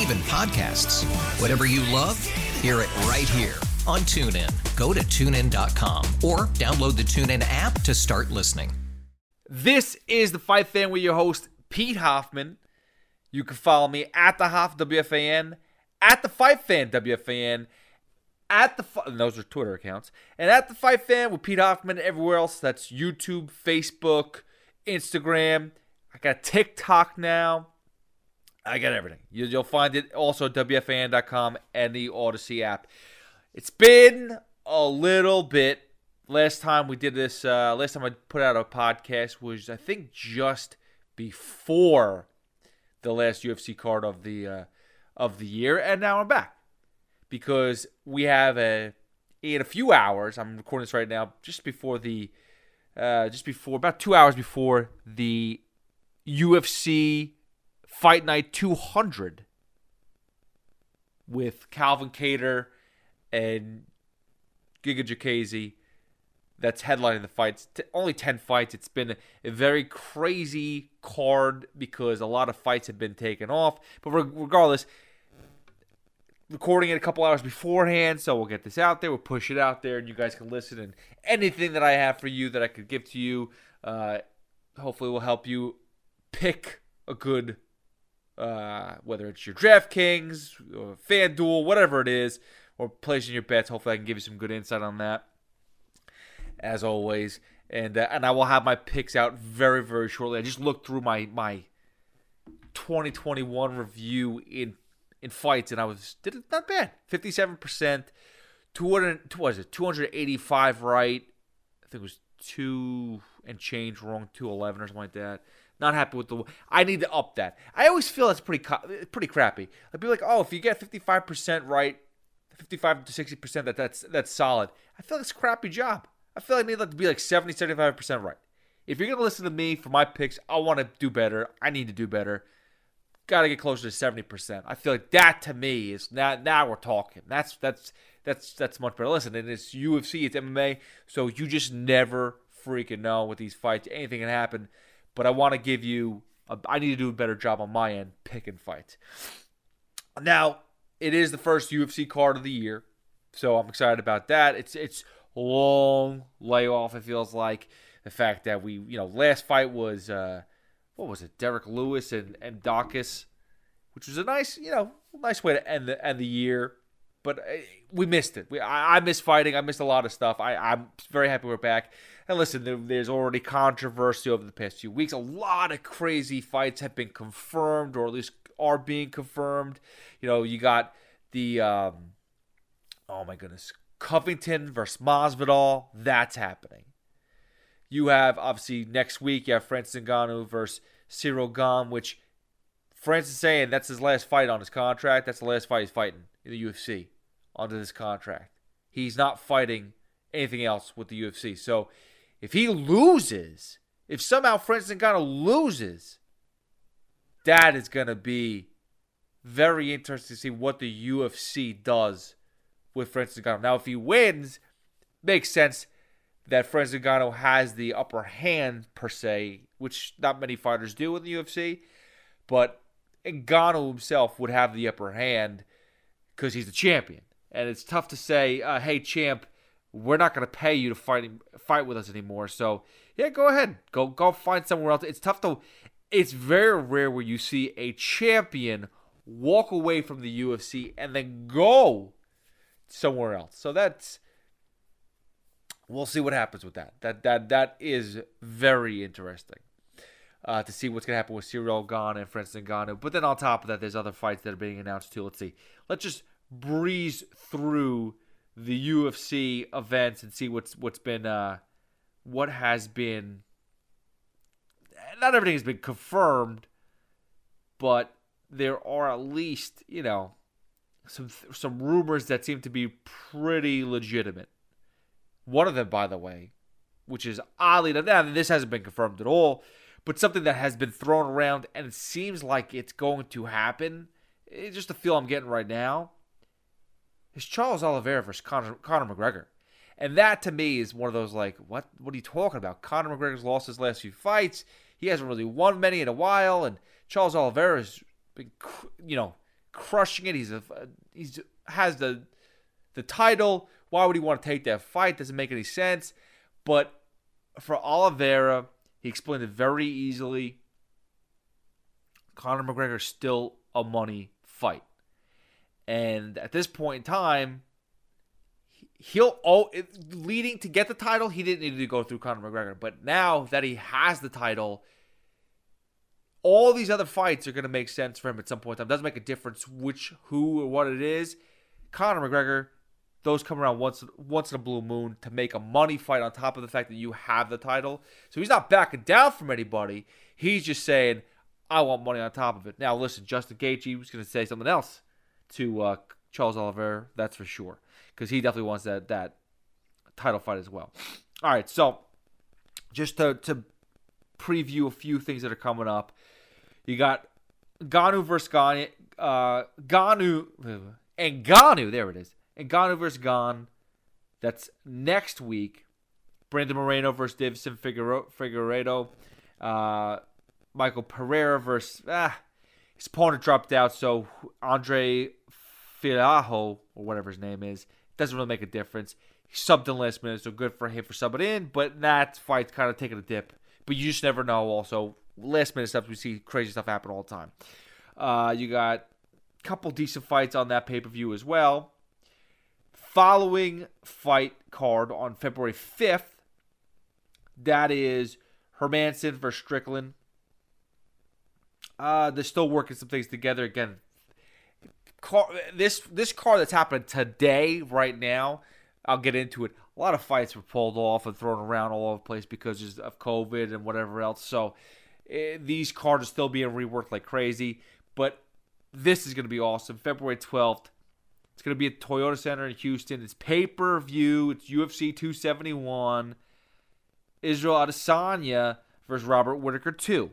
Even podcasts. Whatever you love, hear it right here on TuneIn. Go to tunein.com or download the TuneIn app to start listening. This is the Fight Fan with your host, Pete Hoffman. You can follow me at the Hoff WFAN, at the Fight Fan WFAN, at the those are Twitter accounts, and at the Fight Fan with Pete Hoffman everywhere else. That's YouTube, Facebook, Instagram. I got TikTok now. I got everything. You, will find it also at WFAN.com and the Audacy app. It's been a little bit. Last time we did this, uh, last time I put out a podcast was I think just before the last UFC card of the uh, of the year, and now I'm back because we have a in a few hours. I'm recording this right now, just before the uh, just before about two hours before the UFC Fight Night 200 with Calvin Kattar and Giga Chikadze that's headlining the fights. T- only 10 fights. It's been a very crazy card because a lot of fights have been taken off. But re- regardless, recording it a couple hours beforehand, so we'll get this out there. We'll push it out there, and you guys can listen. And anything that I have for you that I could give to you, uh, hopefully, will help you pick a good, uh, whether it's your DraftKings, or FanDuel, whatever it is, or placing your bets. Hopefully, I can give you some good insight on that. As always, and uh, and I will have my picks out very very shortly. I just looked through my my 2021 review in in fights, and I was did it not bad. Fifty seven percent, two hundred was it two hundred eighty five right? I think it was two and change wrong, two eleven or something like that. Not happy with the. I need to up that. I always feel that's pretty pretty crappy. I'd be like, oh, if you get fifty five percent right, fifty five to sixty percent, that that's that's solid. I feel like it's a crappy job. I feel like I need that to be like 70, 75 percent right. If you're gonna listen to me for my picks, I want to do better. I need to do better got to get closer to 70%. I feel like that to me is now now we're talking. That's that's that's that's much better. Listen, and it's UFC, it's MMA, so you just never freaking know with these fights. Anything can happen. But I want to give you a, I need to do a better job on my end pick and fight. Now, it is the first UFC card of the year. So I'm excited about that. It's it's long layoff it feels like. The fact that we, you know, last fight was uh what was it, Derrick Lewis and and Daukaus, which was a nice, you know, nice way to end the end the year. But uh, we missed it. We, I, I missed fighting. I missed a lot of stuff. I, I'm very happy we're back. And listen, there, there's already controversy over the past few weeks. A lot of crazy fights have been confirmed, or at least are being confirmed. You know, you got the um, oh my goodness, Covington versus Masvidal. That's happening. You have obviously next week you have Francis Ngannou versus Ciryl Gane, which Francis is saying that's his last fight on his contract. That's the last fight he's fighting in the UFC under this contract. He's not fighting anything else with the UFC. So if he loses, if somehow Francis Ngannou loses, that is going to be very interesting to see what the UFC does with Francis Ngannou. Now, if he wins, makes sense that Francis Ngannou has the upper hand per se, which not many fighters do in the UFC, but Ngannou himself would have the upper hand because he's the champion, and it's tough to say, uh, "Hey, champ, we're not going to pay you to fight fight with us anymore." So yeah, go ahead, go go find somewhere else. It's tough to. It's very rare where you see a champion walk away from the UFC and then go somewhere else. So that's we'll see what happens with that. That that that is very interesting uh, to see what's gonna happen with Ciryl Gane and Francis Ngannou. But then on top of that, there's other fights that are being announced too. Let's see. Let's just breeze through the UFC events and see what's what's been uh, what has been. Not everything has been confirmed, but there are at least you know some some rumors that seem to be pretty legitimate. One of them, by the way, which is oddly enough, this hasn't been confirmed at all, but something that has been thrown around and it seems like it's going to happen. It's just a feel I'm getting right now. Is Charles Oliveira versus Conor, Conor McGregor. And that to me is one of those like, what what are you talking about? Conor McGregor's lost his last few fights. He hasn't really won many in a while, and Charles Oliveira's been, you know, crushing it. He's a he's has the the title. Why would he want to take that fight? Doesn't make any sense. But for Oliveira, he explained it very easily. Conor McGregor's still a money fight. And at this point in time, he'll oh leading to get the title, he didn't need to go through Conor McGregor. But now that he has the title, all these other fights are going to make sense for him at some point in time. It doesn't make a difference which, who, or what it is. Conor McGregor, those come around once once in a blue moon to make a money fight on top of the fact that you have the title. So he's not backing down from anybody. He's just saying, I want money on top of it. Now, listen, Justin Gaethje was going to say something else to uh, Charles Oliveira, that's for sure, because he definitely wants that that title fight as well. All right, so just to to preview a few things that are coming up. You got Ganu versus Ganu, uh, Ganu and Ganu. There it is. And Ganu versus Gane. That's next week. Brandon Moreno versus Deiveson Figueiredo. Uh, Michael Pereira versus ah, his opponent dropped out, so Andre Fialho or whatever his name is doesn't really make a difference. He subbed in last minute, so good for him for subbing in. But that fight's kind of taking a dip. But you just never know. Also, last minute stuff, we see crazy stuff happen all the time. Uh, you got a couple decent fights on that pay per view as well. Following fight card on February 5th, that is Hermansson versus Strickland. Uh, they're still working some things together. Again, car, this this car that's happening today, right now, I'll get into it. A lot of fights were pulled off and thrown around all over the place because of COVID and whatever else. So eh, these cards are still being reworked like crazy. But this is going to be awesome. February 12th. It's going to be at Toyota Center in Houston. It's pay per view. It's UFC 271. Israel Adesanya versus Robert Whitaker 2.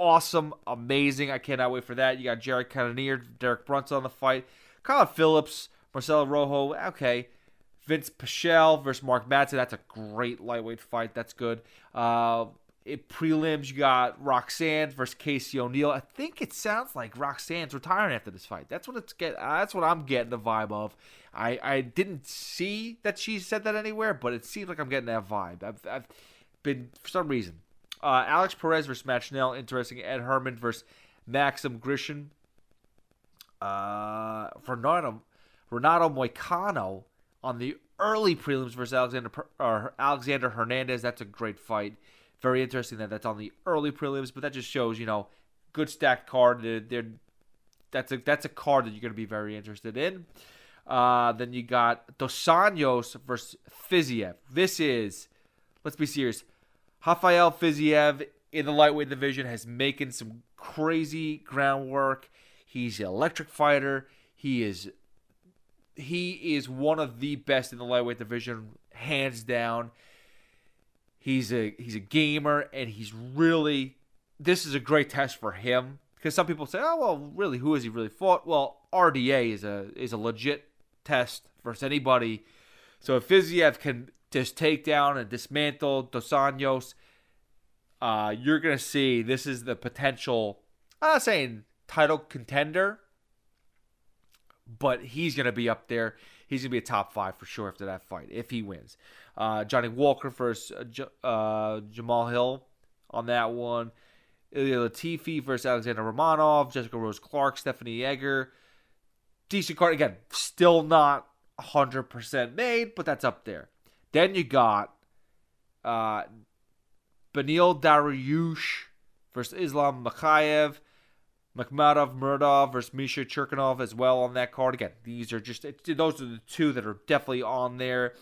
Awesome, amazing. I cannot wait for that. You got Jared Cannonier, Derek Brunson on the fight. Kyle Phillips, Marcelo Rojo. Okay. Vinc Pichel versus Mark Madsen. That's a great lightweight fight. That's good. Uh, it prelims, you got Roxanne versus Casey O'Neill. I think it sounds like Roxanne's retiring after this fight. That's what it's get. Uh, that's what I'm getting the vibe of. I, I didn't see that she said that anywhere, but it seems like I'm getting that vibe. I've, I've been for some reason. Uh, Alex Perez versus Matt Schnell. Interesting. Ed Herman versus Maxim Grishin. Uh, Renato, Renato Moicano on the early prelims versus Alexander or Alexander Hernandez. That's a great fight. Very interesting that that's on the early prelims, but that just shows you know good stacked card. They're, they're that's a that's a card that you're going to be very interested in. Uh, then you got Dos Anjos versus Fiziev. This is, let's be serious, Rafael Fiziev in the lightweight division has making some crazy groundwork. He's an electric fighter. He is he is one of the best in the lightweight division, hands down. He's a he's a gamer, and he's really this is a great test for him because some people say, "Oh well, really, who has he really fought?" Well, RDA is a is a legit test versus anybody. So if Fiziev can just take down and dismantle Dos Anjos, uh, you're gonna see this is the potential. I'm not saying title contender, but he's gonna be up there. He's gonna be a top five for sure after that fight if he wins. Uh, Johnny Walker versus uh, J- uh, Jamal Hill on that one. Ilir Latifi versus Alexander Romanov. Jessica Rose Clark, Stephanie Egger. Decent card. Again, still not 100% made, but that's up there. Then you got uh, Beneil Dariush versus Islam Makhachev. Makhmud Muradov versus Misha Cirkunov as well on that card. Again, these are just those are the two that are definitely on there,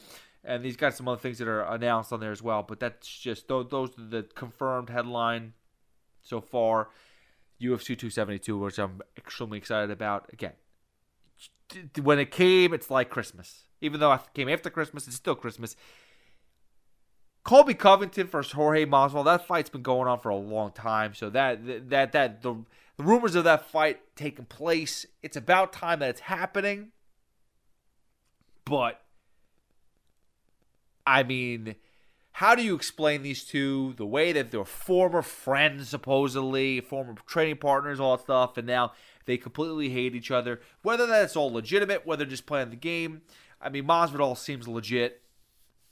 and these got some other things that are announced on there as well. But that's just those, those are the confirmed headline so far. UFC 272, which I'm extremely excited about. Again, when it came, it's like Christmas. Even though it came after Christmas, it's still Christmas. Colby Covington versus Jorge Masvidal. That fight's been going on for a long time. So that that that the, the rumors of that fight taking place, it's about time that it's happening. But I mean, how do you explain these two? The way that they're former friends, supposedly, former training partners, all that stuff, and now they completely hate each other. Whether that's all legitimate, whether just playing the game. I mean, Masvidal seems legit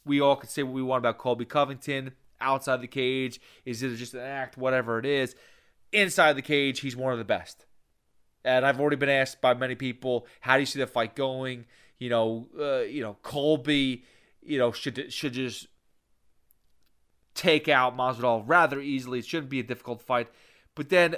we all can say what we want about Colby Covington outside the cage. Is it just an act? Whatever it is. Inside the cage, he's one of the best. And I've already been asked by many people, how do you see the fight going? You know, uh, you know, Colby, you know, should should just take out Masvidal rather easily. It shouldn't be a difficult fight. But then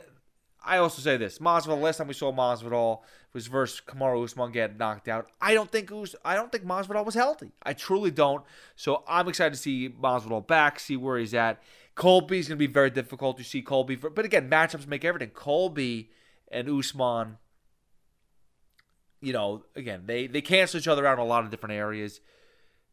I also say this: Masvidal. Last time we saw Masvidal was versus Kamaru Usman getting knocked out. I don't think Us- I don't think Masvidal was healthy. I truly don't. So I'm excited to see Masvidal back, see where he's at. Colby's going to be very difficult to see Colby, for, but again, matchups make everything. Colby and Usman, you know, again they they cancel each other out in a lot of different areas.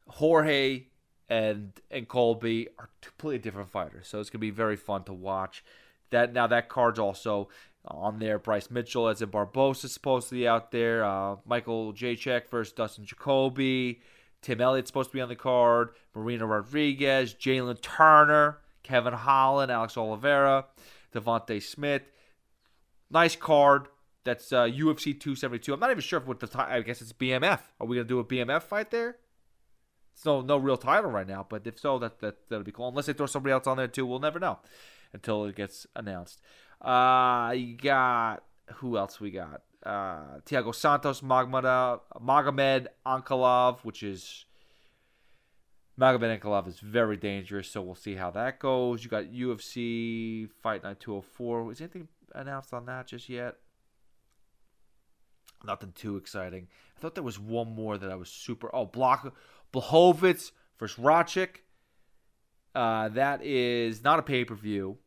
Jorge and and Colby are completely different fighters, so it's going to be very fun to watch. That now that card's also on there. Bryce Mitchell Edson Barbosa supposedly out there. Uh, Michael Jacek versus Dustin Jacoby. Tim Elliott's supposed to be on the card. Marina Rodriguez, Jalin Turner, Kevin Holland, Alex Oliveira, Devonte Smith. Nice card. That's uh, UFC 272. I'm not even sure if what the ti- I guess it's BMF. Are we gonna do a BMF fight there? It's no no real title right now, but if so, that that that'll be cool. Unless they throw somebody else on there too, we'll never know until it gets announced. Uh, you got who else we got? Uh, Thiago Santos, Magomed, Magomed Ankalaev, which is Magomed Ankalaev is very dangerous, so we'll see how that goes. You got UFC Fight Night 204. Is anything announced on that just yet? Nothing too exciting. I thought there was one more that I was super. Oh, Block Blachowicz versus Rakic. Uh, that is not a pay per view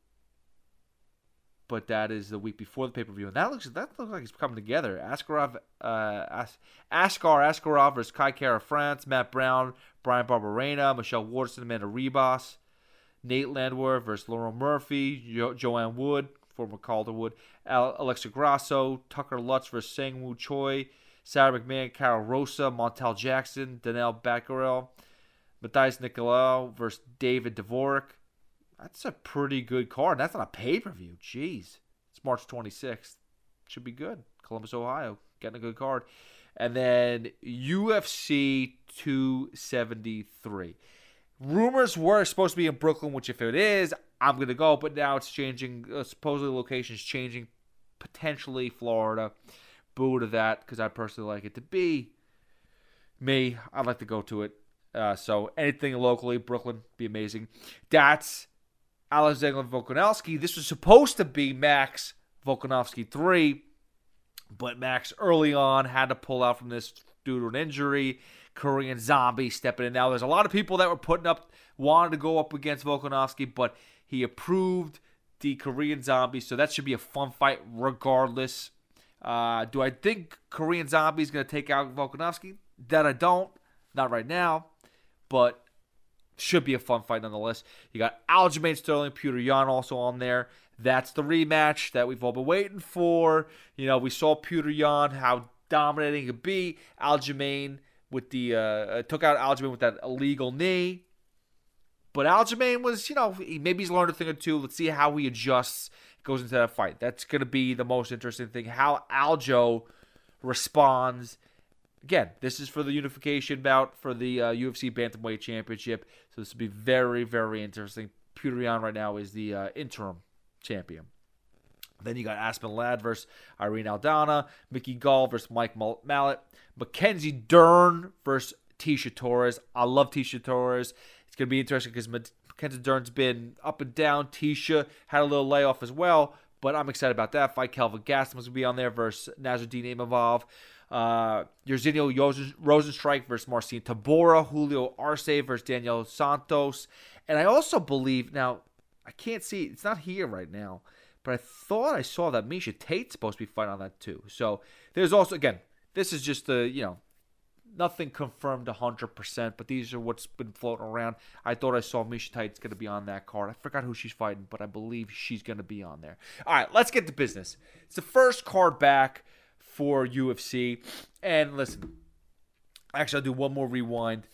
but that is the week before the pay per view, and that looks that looks like it's coming together. Askarov, uh, As- Askar Askarov versus Kai Kara France, Matt Brown, Bryan Barberena, Michelle Waterson, Amanda Ribas, Nate Landwehr versus Lerone Murphy, jo- Joanne Wood, former Calderwood, Al- Alexa Grasso, Tucker Lutz versus Sang Choi, Sarah McMahon, Karol Rosa, Montel Jackson, Danaa Batgerel, Matheus Nicolau versus David Dvorak. That's a pretty good card. That's not a pay per view. Jeez. It's March 26th. Should be good. Columbus, Ohio. Getting a good card. And then UFC 273. Rumors were supposed to be in Brooklyn, which if it is, I'm going to go. But now it's changing. Uh, supposedly, location's changing. Potentially Florida. Boo to that because I personally like it to be me. I'd like to go to it. Uh, so anything locally, Brooklyn, be amazing. That's Alexander Volkanovski. This was supposed to be Max Volkanovski 3, but Max early on had to pull out from this due to an injury. Korean Zombie stepping in. Now, there's a lot of people that were putting up, wanted to go up against Volkanovski, but he approved the Korean Zombie, so that should be a fun fight regardless. Uh, do I think Korean Zombie is going to take out Volkanovski? That I don't. Not right now, but should be a fun fight nonetheless. You got Aljamain Sterling, Petr Yan also on there. That's the rematch that we've all been waiting for. You know, we saw Petr Yan, how dominating he could be. Aljamain with the uh, uh, took out Aljamain with that illegal knee. But Aljamain was, you know, maybe he's learned a thing or two. Let's see how he adjusts, goes into that fight. That's going to be the most interesting thing. How Aljo responds again, this is for the unification bout for the uh, UFC Bantamweight Championship. So this will be very, very interesting. Petr Yan right now is the uh, interim champion. Then you got Aspen Ladd versus Irene Aldana, Mickey Gall versus Mike Malott, Mackenzie Dern versus Tecia Torres. I love Tecia Torres. It's going to be interesting because Mackenzie Dern's been up and down. Tecia had a little layoff as well, but I'm excited about that fight. Kelvin Gastelum was going to be on there versus Nassourdine Imavov. Uh, Rozenstruik versus Marcin Tybura. Julio Arce versus Daniel Santos. And I also believe, now, I can't see, it's not here right now, but I thought I saw that Miesha Tate's supposed to be fighting on that too. So there's also, again, this is just a, you know, nothing confirmed 100%, but these are what's been floating around. I thought I saw Miesha Tate's going to be on that card. I forgot who she's fighting, but I believe she's going to be on there. All right, let's get to business. It's the first card back for UFC. And listen, actually, I'll do one more rewind.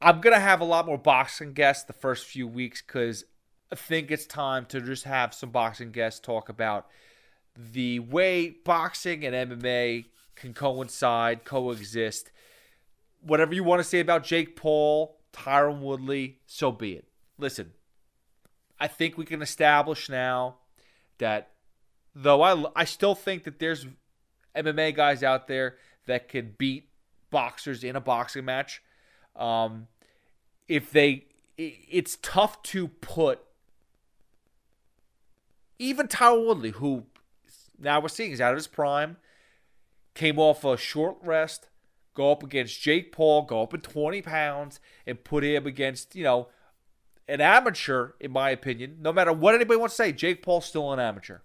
I'm going to have a lot more boxing guests the first few weeks because I think it's time to just have some boxing guests talk about the way boxing and MMA can coincide, coexist. Whatever you want to say about Jake Paul, Tyron Woodley, so be it. Listen, I think we can establish now that though I I still think that there's MMA guys out there that could beat boxers in a boxing match. Um, if they, it's tough to put even Tyron Woodley, who now we're seeing is out of his prime, came off a short rest, go up against Jake Paul, go up in 20 pounds, and put him against, you know, an amateur, in my opinion. No matter what anybody wants to say, Jake Paul's still an amateur.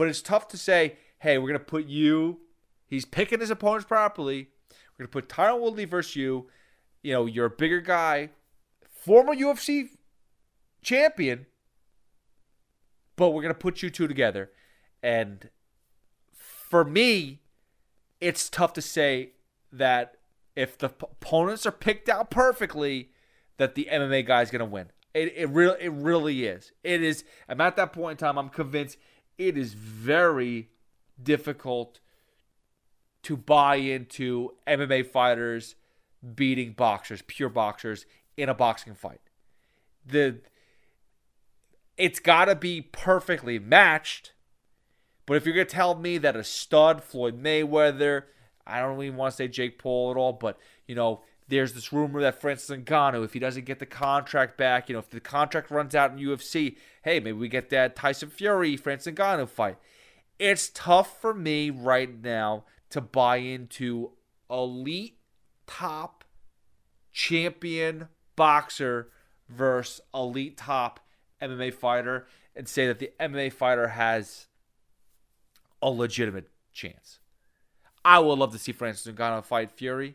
But it's tough to say, hey, we're going to put you, he's picking his opponents properly. We're going to put Tyron Woodley versus you. You know, you're a bigger guy, former UFC champion, but we're going to put you two together. And for me, it's tough to say that if the opponents are picked out perfectly, that the MMA guy is going to win. It it really it really is. It is. I'm at that point in time. I'm convinced it is very difficult to buy into MMA fighters beating boxers, pure boxers in a boxing fight. The it's got to be perfectly matched but if you're going to tell me that a stud, Floyd Mayweather, I don't even want to say Jake Paul at all, but, you know, there's this rumor that Francis Ngannou, if he doesn't get the contract back, you know, if the contract runs out in UFC, hey, maybe we get that Tyson Fury, Francis Ngannou fight. It's tough for me right now to buy into elite top champion boxer versus elite top MMA fighter and say that the MMA fighter has a legitimate chance. I would love to see Francis Ngannou fight Fury,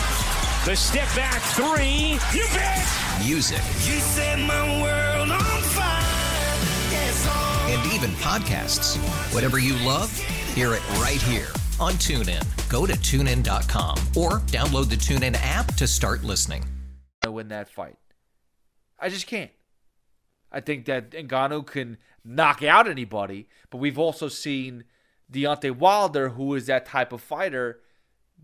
The step back three. You bet. Music. You set my world on fire. Yes. And even even podcasts. Whatever you love, hear it right here on TuneIn. Go to tunein.com or download the TuneIn app to start listening. win that fight. I just can't. I think that Ngannou can knock out anybody, but we've also seen Deontay Wilder, who is that type of fighter,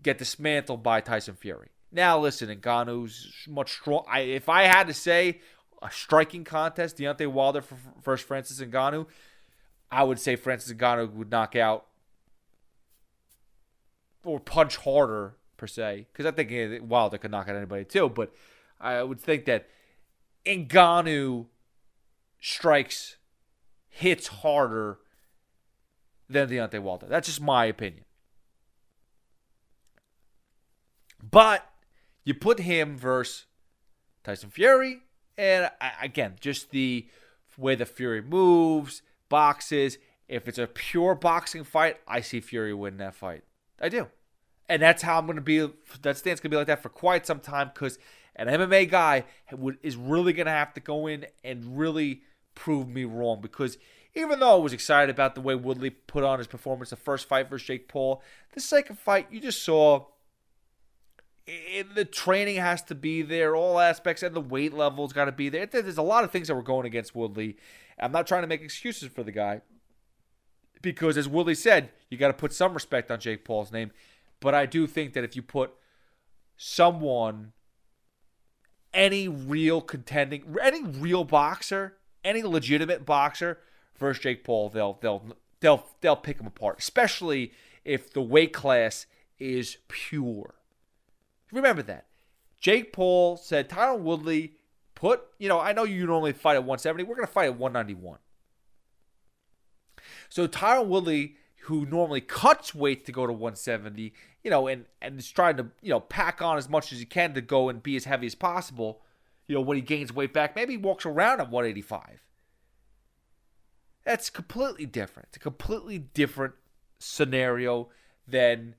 get dismantled by Tyson Fury. Now, listen, Ngannou's much strong. I, if I had to say a striking contest, Deontay Wilder versus Francis Ngannou, I would say Francis Ngannou would knock out or punch harder per se, because I think eh, Wilder could knock out anybody too. But I would think that Ngannou strikes hits harder than Deontay Wilder. That's just my opinion. But you put him versus Tyson Fury, and again, just the way the Fury moves, boxes. If it's a pure boxing fight, I see Fury win that fight. I do. And that's how I'm going to be. That stance going to be like that for quite some time because an MMA guy is really going to have to go in and really prove me wrong because even though I was excited about the way Woodley put on his performance the first fight versus Jake Paul, the second fight you just saw it, the training has to be there, all aspects, and the weight level's got to be there. There's a lot of things that were going against Woodley. I'm not trying to make excuses for the guy because, as Woodley said, you got to put some respect on Jake Paul's name. But I do think that if you put someone, any real contending, any real boxer, any legitimate boxer versus Jake Paul, they'll they'll they'll they'll pick him apart, especially if the weight class is pure. Remember that. Jake Paul said, Tyron Woodley, put, you know, I know you normally fight at 170. We're going to fight at 191. So Tyron Woodley, who normally cuts weight to go to 170, you know, and, and is trying to, you know, pack on as much as he can to go and be as heavy as possible, you know, when he gains weight back, maybe he walks around at 185. That's completely different. It's a completely different scenario than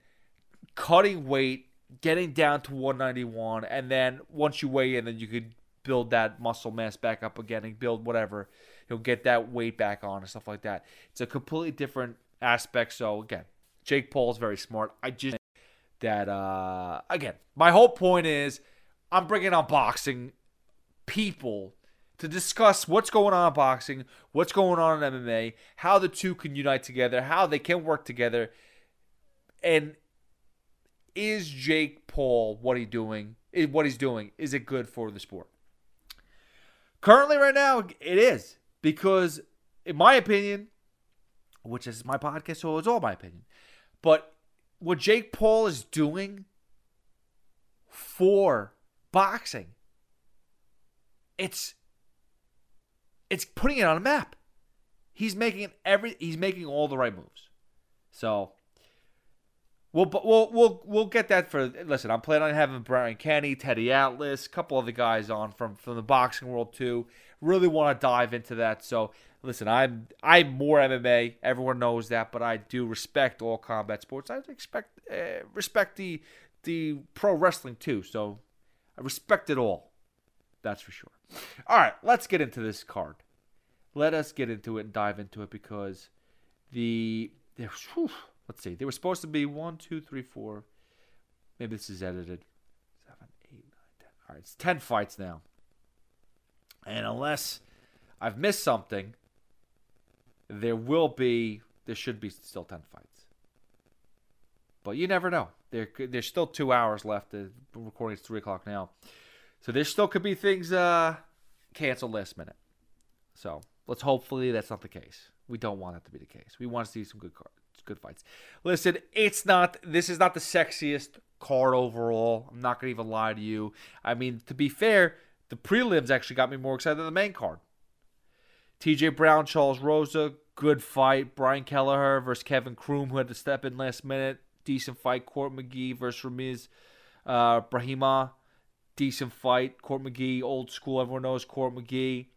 cutting weight getting down to 191, and then once you weigh in, then you could build that muscle mass back up again and build whatever. You'll get that weight back on and stuff like that. It's a completely different aspect. So again, Jake Paul is very smart. I just that uh again, my whole point is I'm bringing on boxing people to discuss what's going on in boxing, what's going on in MMA, how the two can unite together, how they can work together, and is Jake Paul what he doing? What he's doing is it good for the sport? Currently, right now, it is because, in my opinion, which is my podcast, so it's all my opinion. But what Jake Paul is doing for boxing, it's it's putting it on a map. He's making every he's making all the right moves. So We'll we'll we'll we'll get that for listen. I'm planning on having Brian Kenny, Teddy Atlas, a couple other guys on from from the boxing world too. Really want to dive into that. So listen, I'm I'm more MMA. Everyone knows that, but I do respect all combat sports. I expect uh, respect the the pro wrestling too. So I respect it all. That's for sure. All right, let's get into this card. Let us get into it and dive into it because the whew, Let's see. They were supposed to be one, two, three, four. Maybe this is edited. Seven, eight, nine, ten. All right, it's ten fights now. And unless I've missed something, there will be, there should be still ten fights. But you never know. There, there's still two hours left. The recording is three o'clock now, so there still could be things uh, canceled last minute. So let's hopefully that's not the case. We don't want that to be the case. We want to see some good cards good fights. Listen, it's not. This is not the sexiest card overall. I'm not gonna even lie to you. I mean, to be fair, the prelims actually got me more excited than the main card. T.J. Brown, Charles Rosa, good fight. Brian Kelleher versus Kevin Croom, who had to step in last minute. Decent fight. Court McGee versus Ramiz uh, Brahimaj. Decent fight. Court McGee, old school. Everyone knows Court McGee.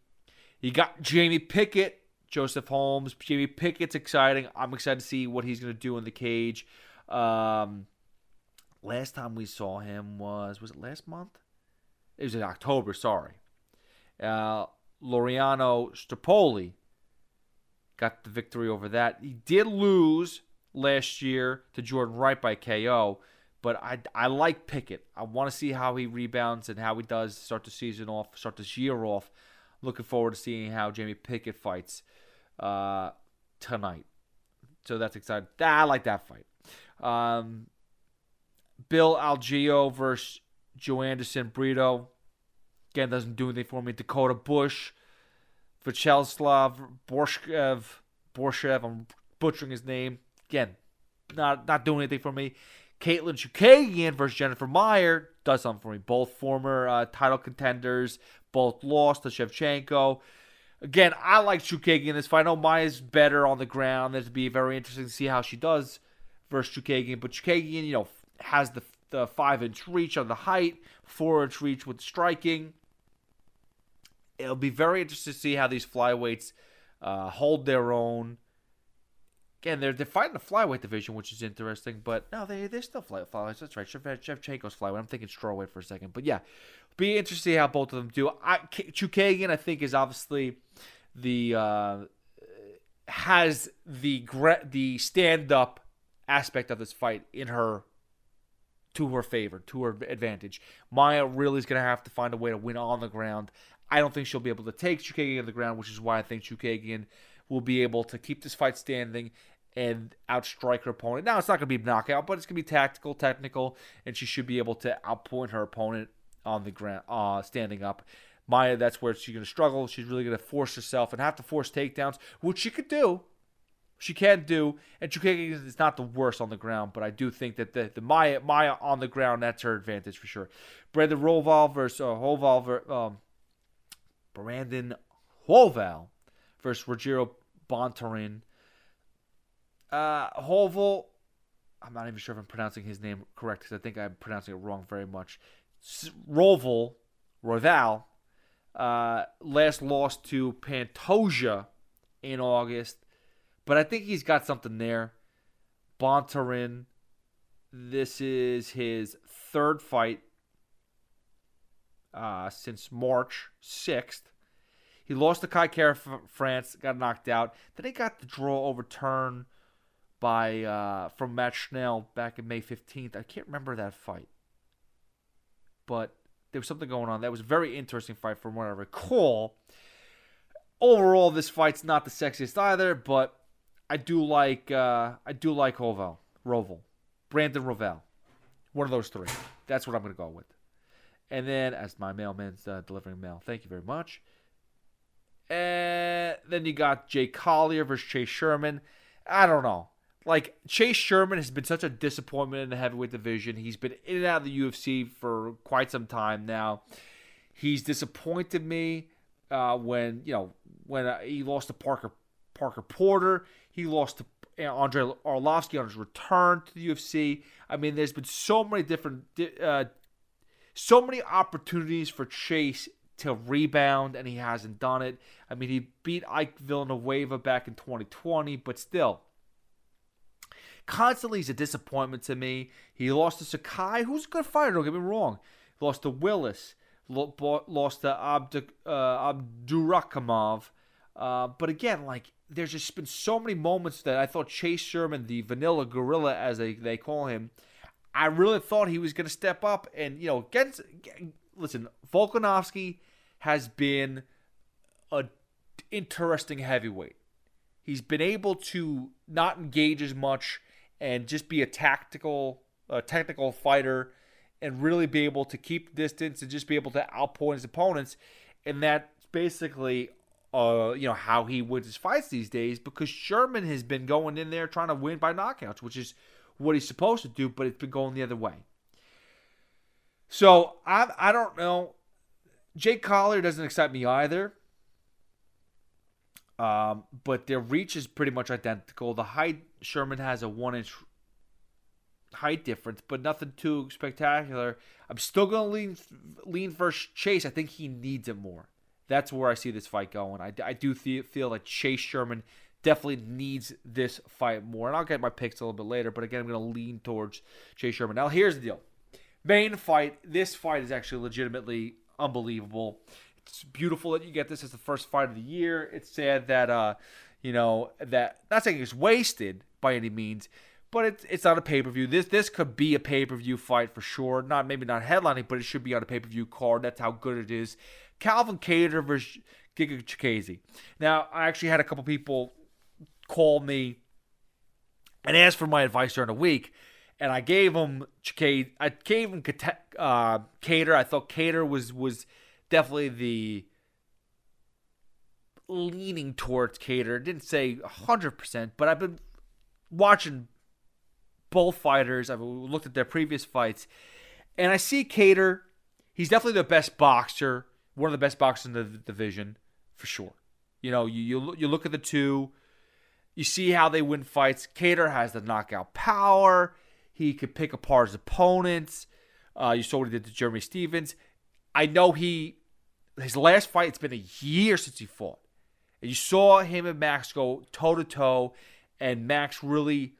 You got Jamie Pickett Joseph Holmes, Jamie Pickett's exciting. I'm excited to see what he's going to do in the cage. Um, last time we saw him was was it last month? It was in October. Sorry. Uh, Laureano Staropoli got the victory over that. He did lose last year to Jordan Wright by KO, but I, I like Pickett. I want to see how he rebounds and how he does start the season off, start this year off. Looking forward to seeing how Jamie Pickett fights uh, tonight. So that's exciting. I like that fight. Um, Bill Algeo versus Joanderson Brito. Again, doesn't do anything for me. Dakota Bush, Vyacheslav Borshev, Borshev. I'm butchering his name. Again, not not doing anything for me. Caitlin Chookagian versus Jennifer Maia does something for me. Both former uh, title contenders, both lost to Shevchenko. Again, I like Chookagian in this fight. I know Maia's better on the ground. It'd be very interesting to see how she does versus Chookagian. But Chookagian, you know, has the the five inch reach on the height, four inch reach with striking. It'll be very interesting to see how these flyweights uh, hold their own. Again, they're, fighting the flyweight division, which is interesting, but no, they they're still fly, flyweights. That's right. Shev, Shevchenko's flyweight. I'm thinking strawweight for a second, but yeah, be interesting to see how both of them do. I, Chookagian, I think, is obviously the uh, has the the stand up aspect of this fight in her to her favor, to her advantage. Maia really is going to have to find a way to win on the ground. I don't think she'll be able to take Chookagian on the ground, which is why I think Chookagian will be able to keep this fight standing and outstrike her opponent. Now, it's not going to be knockout, but it's going to be tactical, technical, and she should be able to outpoint her opponent on the ground, uh, standing up. Maia, that's where she's going to struggle. She's really going to force herself and have to force takedowns, which she could do she can do. And Chookagian is not the worst on the ground, but I do think that the, the Maia Maia on the ground that's her advantage for sure. Brandon Roval versus uh, Hoval, um, Brandon Roval versus Rogério Bontorin. Uh, Hoval, I'm not even sure if I'm pronouncing his name correct because I think I'm pronouncing it wrong very much. Roval, Roval, uh, last lost to Pantoja in August. But I think he's got something there. Bontorin, this is his third fight uh, since March 6th. He lost to Kai Kara France, got knocked out. Then he got the draw overturned by uh, from Matt Schnell back in May 15th. I can't remember that fight. But there was something going on. That was a very interesting fight from what I recall. Overall, this fight's not the sexiest either, but I do like uh, I do like Roval, Roval, Brandon Rovell, one of those three. That's what I'm going to go with. And then, as my mailman's uh, delivering mail, thank you very much. And then you got Jake Collier versus Chase Sherman. I don't know. Like Chase Sherman has been such a disappointment in the heavyweight division. He's been in and out of the UFC for quite some time now. He's disappointed me uh, when you know when uh, he lost to Parker Parker Porter. He lost to Andrei Arlovski on his return to the UFC. I mean, there's been so many different, uh, so many opportunities for Chase to rebound, and he hasn't done it. I mean, he beat Ike Villanueva back in 2020, but still, constantly he's a disappointment to me. He lost to Sakai, who's a good fighter. Don't get me wrong. He lost to Willis. Lost to Abdu, uh, Abdurakhimov. Uh, but again, like there's just been so many moments that I thought Chase Sherman, the vanilla gorilla as they, they call him, I really thought he was going to step up and you know against. Listen, Volkanovski has been a interesting heavyweight. He's been able to not engage as much and just be a tactical, a technical fighter, and really be able to keep distance and just be able to outpoint his opponents. And that's basically uh, you know, how he wins his fights these days because Sherman has been going in there trying to win by knockouts, which is what he's supposed to do, but it's been going the other way. So I I don't know. Jake Collier doesn't excite me either. Um, but their reach is pretty much identical. The height Sherman has a one inch height difference, but nothing too spectacular. I'm still gonna lean lean for Chase. I think he needs it more that's where I see this fight going. I, I do th- feel like Chase Sherman definitely needs this fight more. And I'll get my picks a little bit later, but again, I'm going to lean towards Chase Sherman. Now, here's the deal main fight. This fight is actually legitimately unbelievable. It's beautiful that you get this as the first fight of the year. It's sad that, uh, You know that not saying it's wasted by any means, but it's it's not a pay per view. This this could be a pay per view fight for sure. Not maybe not headlining, but it should be on a pay per view card. That's how good it is. Calvin Kattar versus Giga Chikadze. Now I actually had a couple people call me and ask for my advice during the week, and I gave him Chikadze. I gave him uh, Kattar. I thought Kattar was was definitely the leaning towards Kattar. Didn't say 100%, but I've been watching both fighters. I've looked at their previous fights, and I see Kattar. He's definitely the best boxer, one of the best boxers in the division, for sure. You know, you you, you look at the two, you see how they win fights. Kattar has the knockout power. He could pick apart his opponents. Uh, you saw what he did to Jeremy Stephens. I know he his last fight. It's been a year since he fought. And you saw him and Max go toe to toe, and Max really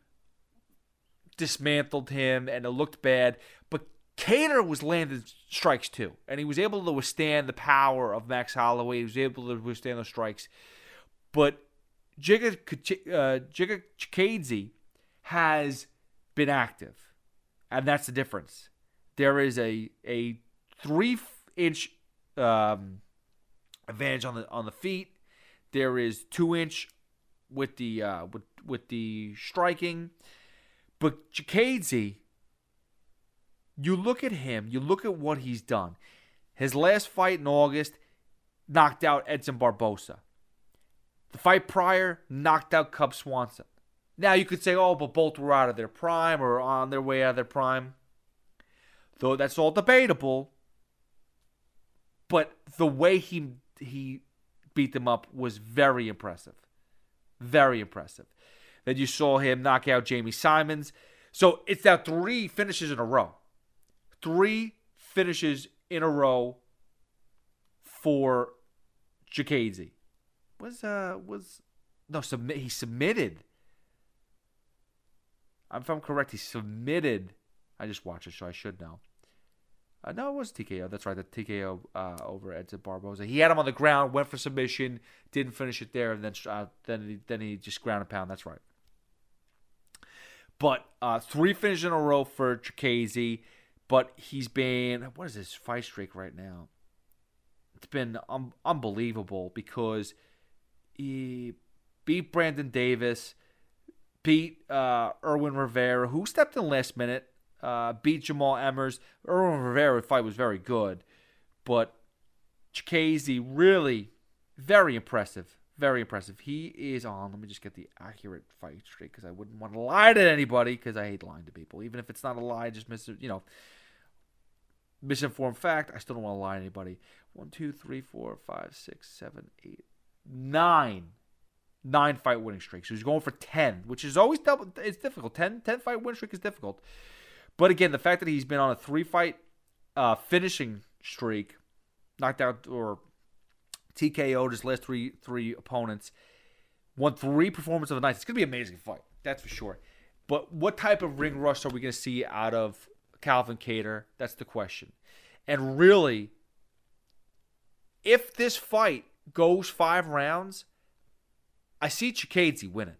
dismantled him, and it looked bad. But Kattar was landing strikes too, and he was able to withstand the power of Max Holloway. He was able to withstand those strikes. But Giga, uh, has been active, and that's the difference. There is a a three inch um, advantage on the on the feet there is two inch with the uh, with with the striking, but Chikadze, you look at him, you look at what he's done. His last fight in August knocked out Edson Barbosa. The fight prior knocked out Cub Swanson. Now you could say, oh, but both were out of their prime or on their way out of their prime. Though that's all debatable. But the way he he beat them up was very impressive. Very impressive. Then you saw him knock out Jamey Simmons. So it's now three finishes in a row. Three finishes in a row for Chikadze. Was uh was no submit he submitted. If I'm correct, he submitted. I just watched it, so I should know. Uh, no, it was TKO. That's right, the TKO uh, over Edson Barbosa. He had him on the ground, went for submission, didn't finish it there, and then uh, then he, then he just ground and pound. That's right. But uh, three finishes in a row for Chikadze, but he's been what is his fight streak right now? It's been unbelievable because he beat Brandon Davis, beat uh, Irwin Rivera, who stepped in last minute uh, beat Jamall Emmers. Irwin Rivera fight was very good, but Chikadze really very impressive. Very impressive. He is on. Let me just get the accurate fight straight because I wouldn't want to lie to anybody because I hate lying to people. Even if it's not a lie, just mis you know misinformed fact. I still don't want to lie to anybody. One, two, three, four, five, six, seven, eight, nine. Nine fight winning streaks. So he's going for 10, which is always double. It's difficult. 10, 10 fight win streak is difficult. But again, the fact that he's been on a three fight uh, finishing streak, knocked out or TKO'd his last three three opponents, won three performance of the night. It's gonna be an amazing fight, that's for sure. But what type of ring rust are we gonna see out of Calvin Kattar? That's the question. And really, if this fight goes five rounds, I see Chikadze winning.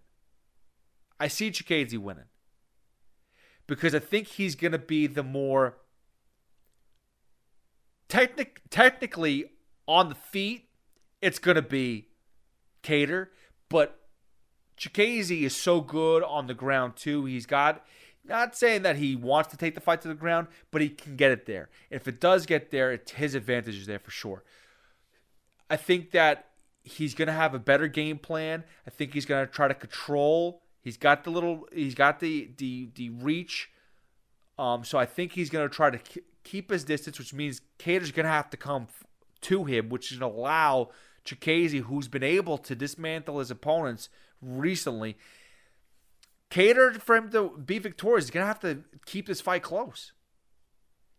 I see Chikadze winning because I think he's going to be the more technic- technically on the feet. It's going to be Kattar, but Chikadze is so good on the ground too. He's got not saying that he wants to take the fight to the ground, but he can get it there. If it does get there, it's his advantage is there for sure. I think that he's going to have a better game plan. I think he's going to try to control He's got the little. He's got the the the reach. Um, so I think he's going to try to keep his distance, which means Kattar's going to have to come to him, which is going to allow Chikadze, who's been able to dismantle his opponents recently, Kattar for him to be victorious. He's going to have to keep this fight close.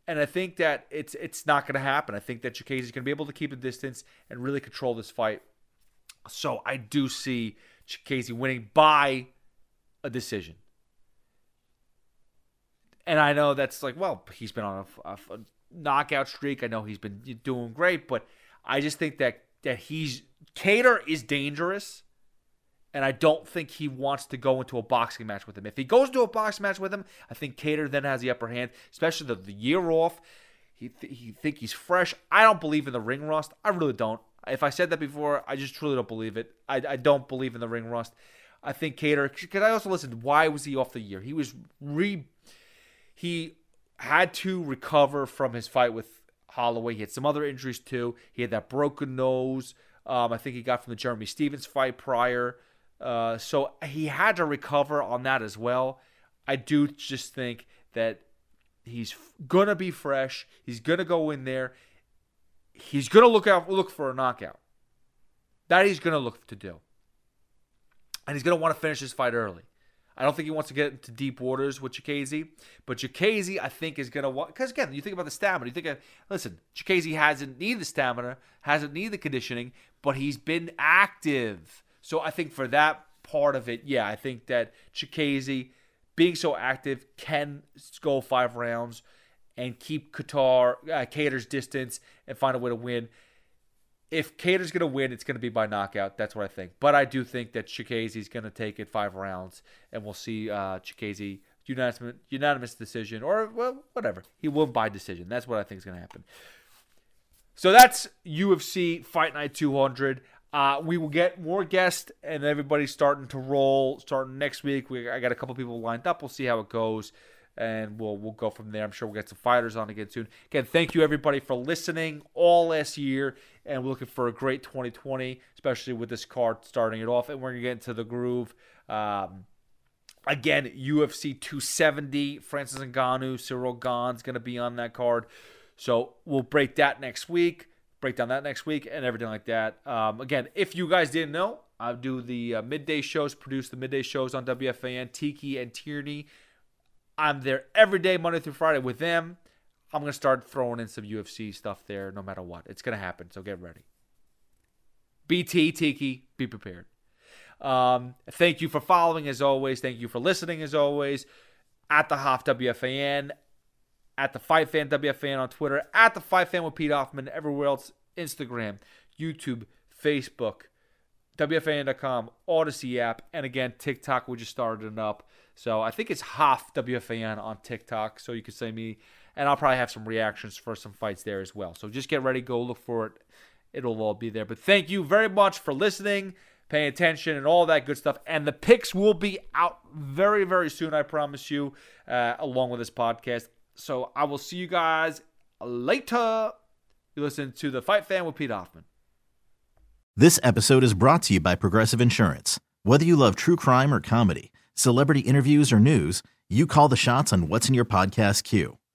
And I think that it's it's not going to happen. I think that Chikadze is going to be able to keep the distance and really control this fight. So I do see Chikadze winning by a decision. And I know that's like, well, he's been on a, a, a knockout streak. I know he's been doing great, but I just think that that he's Kattar is dangerous, And I don't think he wants to go into a boxing match with him. If he goes into a boxing match with him, I think Kattar then has the upper hand, especially the, the year off. He, th- he think he's fresh. I don't believe in the ring rust. I really don't. If I said that before, I just truly don't believe it. I, I don't believe in the ring rust. I think Kattar because I also listened. Why was he off the year? He was re he had to recover from his fight with Holloway. He had some other injuries too. He had that broken nose. Um, I think he got from the Jeremy Stephens fight prior. Uh, so he had to recover on that as well. I do just think that he's f- gonna be fresh. He's gonna go in there. He's gonna look out look for a knockout. That he's gonna look to do. And he's gonna want to finish his fight early. I don't think he wants to get into deep waters with Chikadze, but Chikadze, I think, is going to want. Because again, you think about the stamina. You think, of, listen, Chikadze hasn't needed the stamina, hasn't needed the conditioning, but he's been active. So I think for that part of it, yeah, I think that Chikadze, being so active, can go five rounds and keep Kattar, uh, Kattar's distance and find a way to win if Kattar's going to win, it's going to be by knockout. That's what I think. But I do think that is going to take it five rounds, and we'll see uh, Chikadze unanimous, unanimous decision, or well, whatever. He will by decision. That's what I think is going to happen. So that's UFC Fight Night 200. Uh, we will get more guests, and everybody's starting to roll. Starting next week, we I got a couple people lined up. We'll see how it goes and we'll we'll go from there. I'm sure we'll get some fighters on again soon. Again, thank you everybody for listening all last year, and we're looking for a great 2020, especially with this card starting it off, and we're gonna get into the groove. Um, again, UFC 270, Francis Ngannou, Ciryl Gane's gonna be on that card, so we'll break that next week. Break down that next week and everything like that. Um, again, if you guys didn't know, I do the uh, midday shows, produce the midday shows on WFAN, Tiki and Tierney I'm there every day, Monday through Friday with them. I'm to start throwing in some UFC stuff there no matter what. It's to happen, so get ready. BT, Tiki, be prepared. Um, thank you for following as always. Thank you for listening as always. At the Hoff WFAN, at the Fight Fan WFAN on Twitter, at the Fight Fan with Pete Hoffman, everywhere else, Instagram, YouTube, Facebook, WFAN.com, Audacy app, and again, TikTok, we just started it up. So I think it's Hoff WFAN on TikTok. So you can say me, and I'll probably have some reactions for some fights there as well. So just get ready, go look for it. It'll all be there. But thank you very much for listening, paying attention, and all that good stuff. And the picks will be out very, very soon, I promise you, uh, along with this podcast. So I will see you guys later. You listen to the Fight Fan with Pete Hoffman. This episode is brought to you by Progressive Insurance. Whether you love true crime or comedy, celebrity interviews or news, you call the shots on what's in your podcast queue.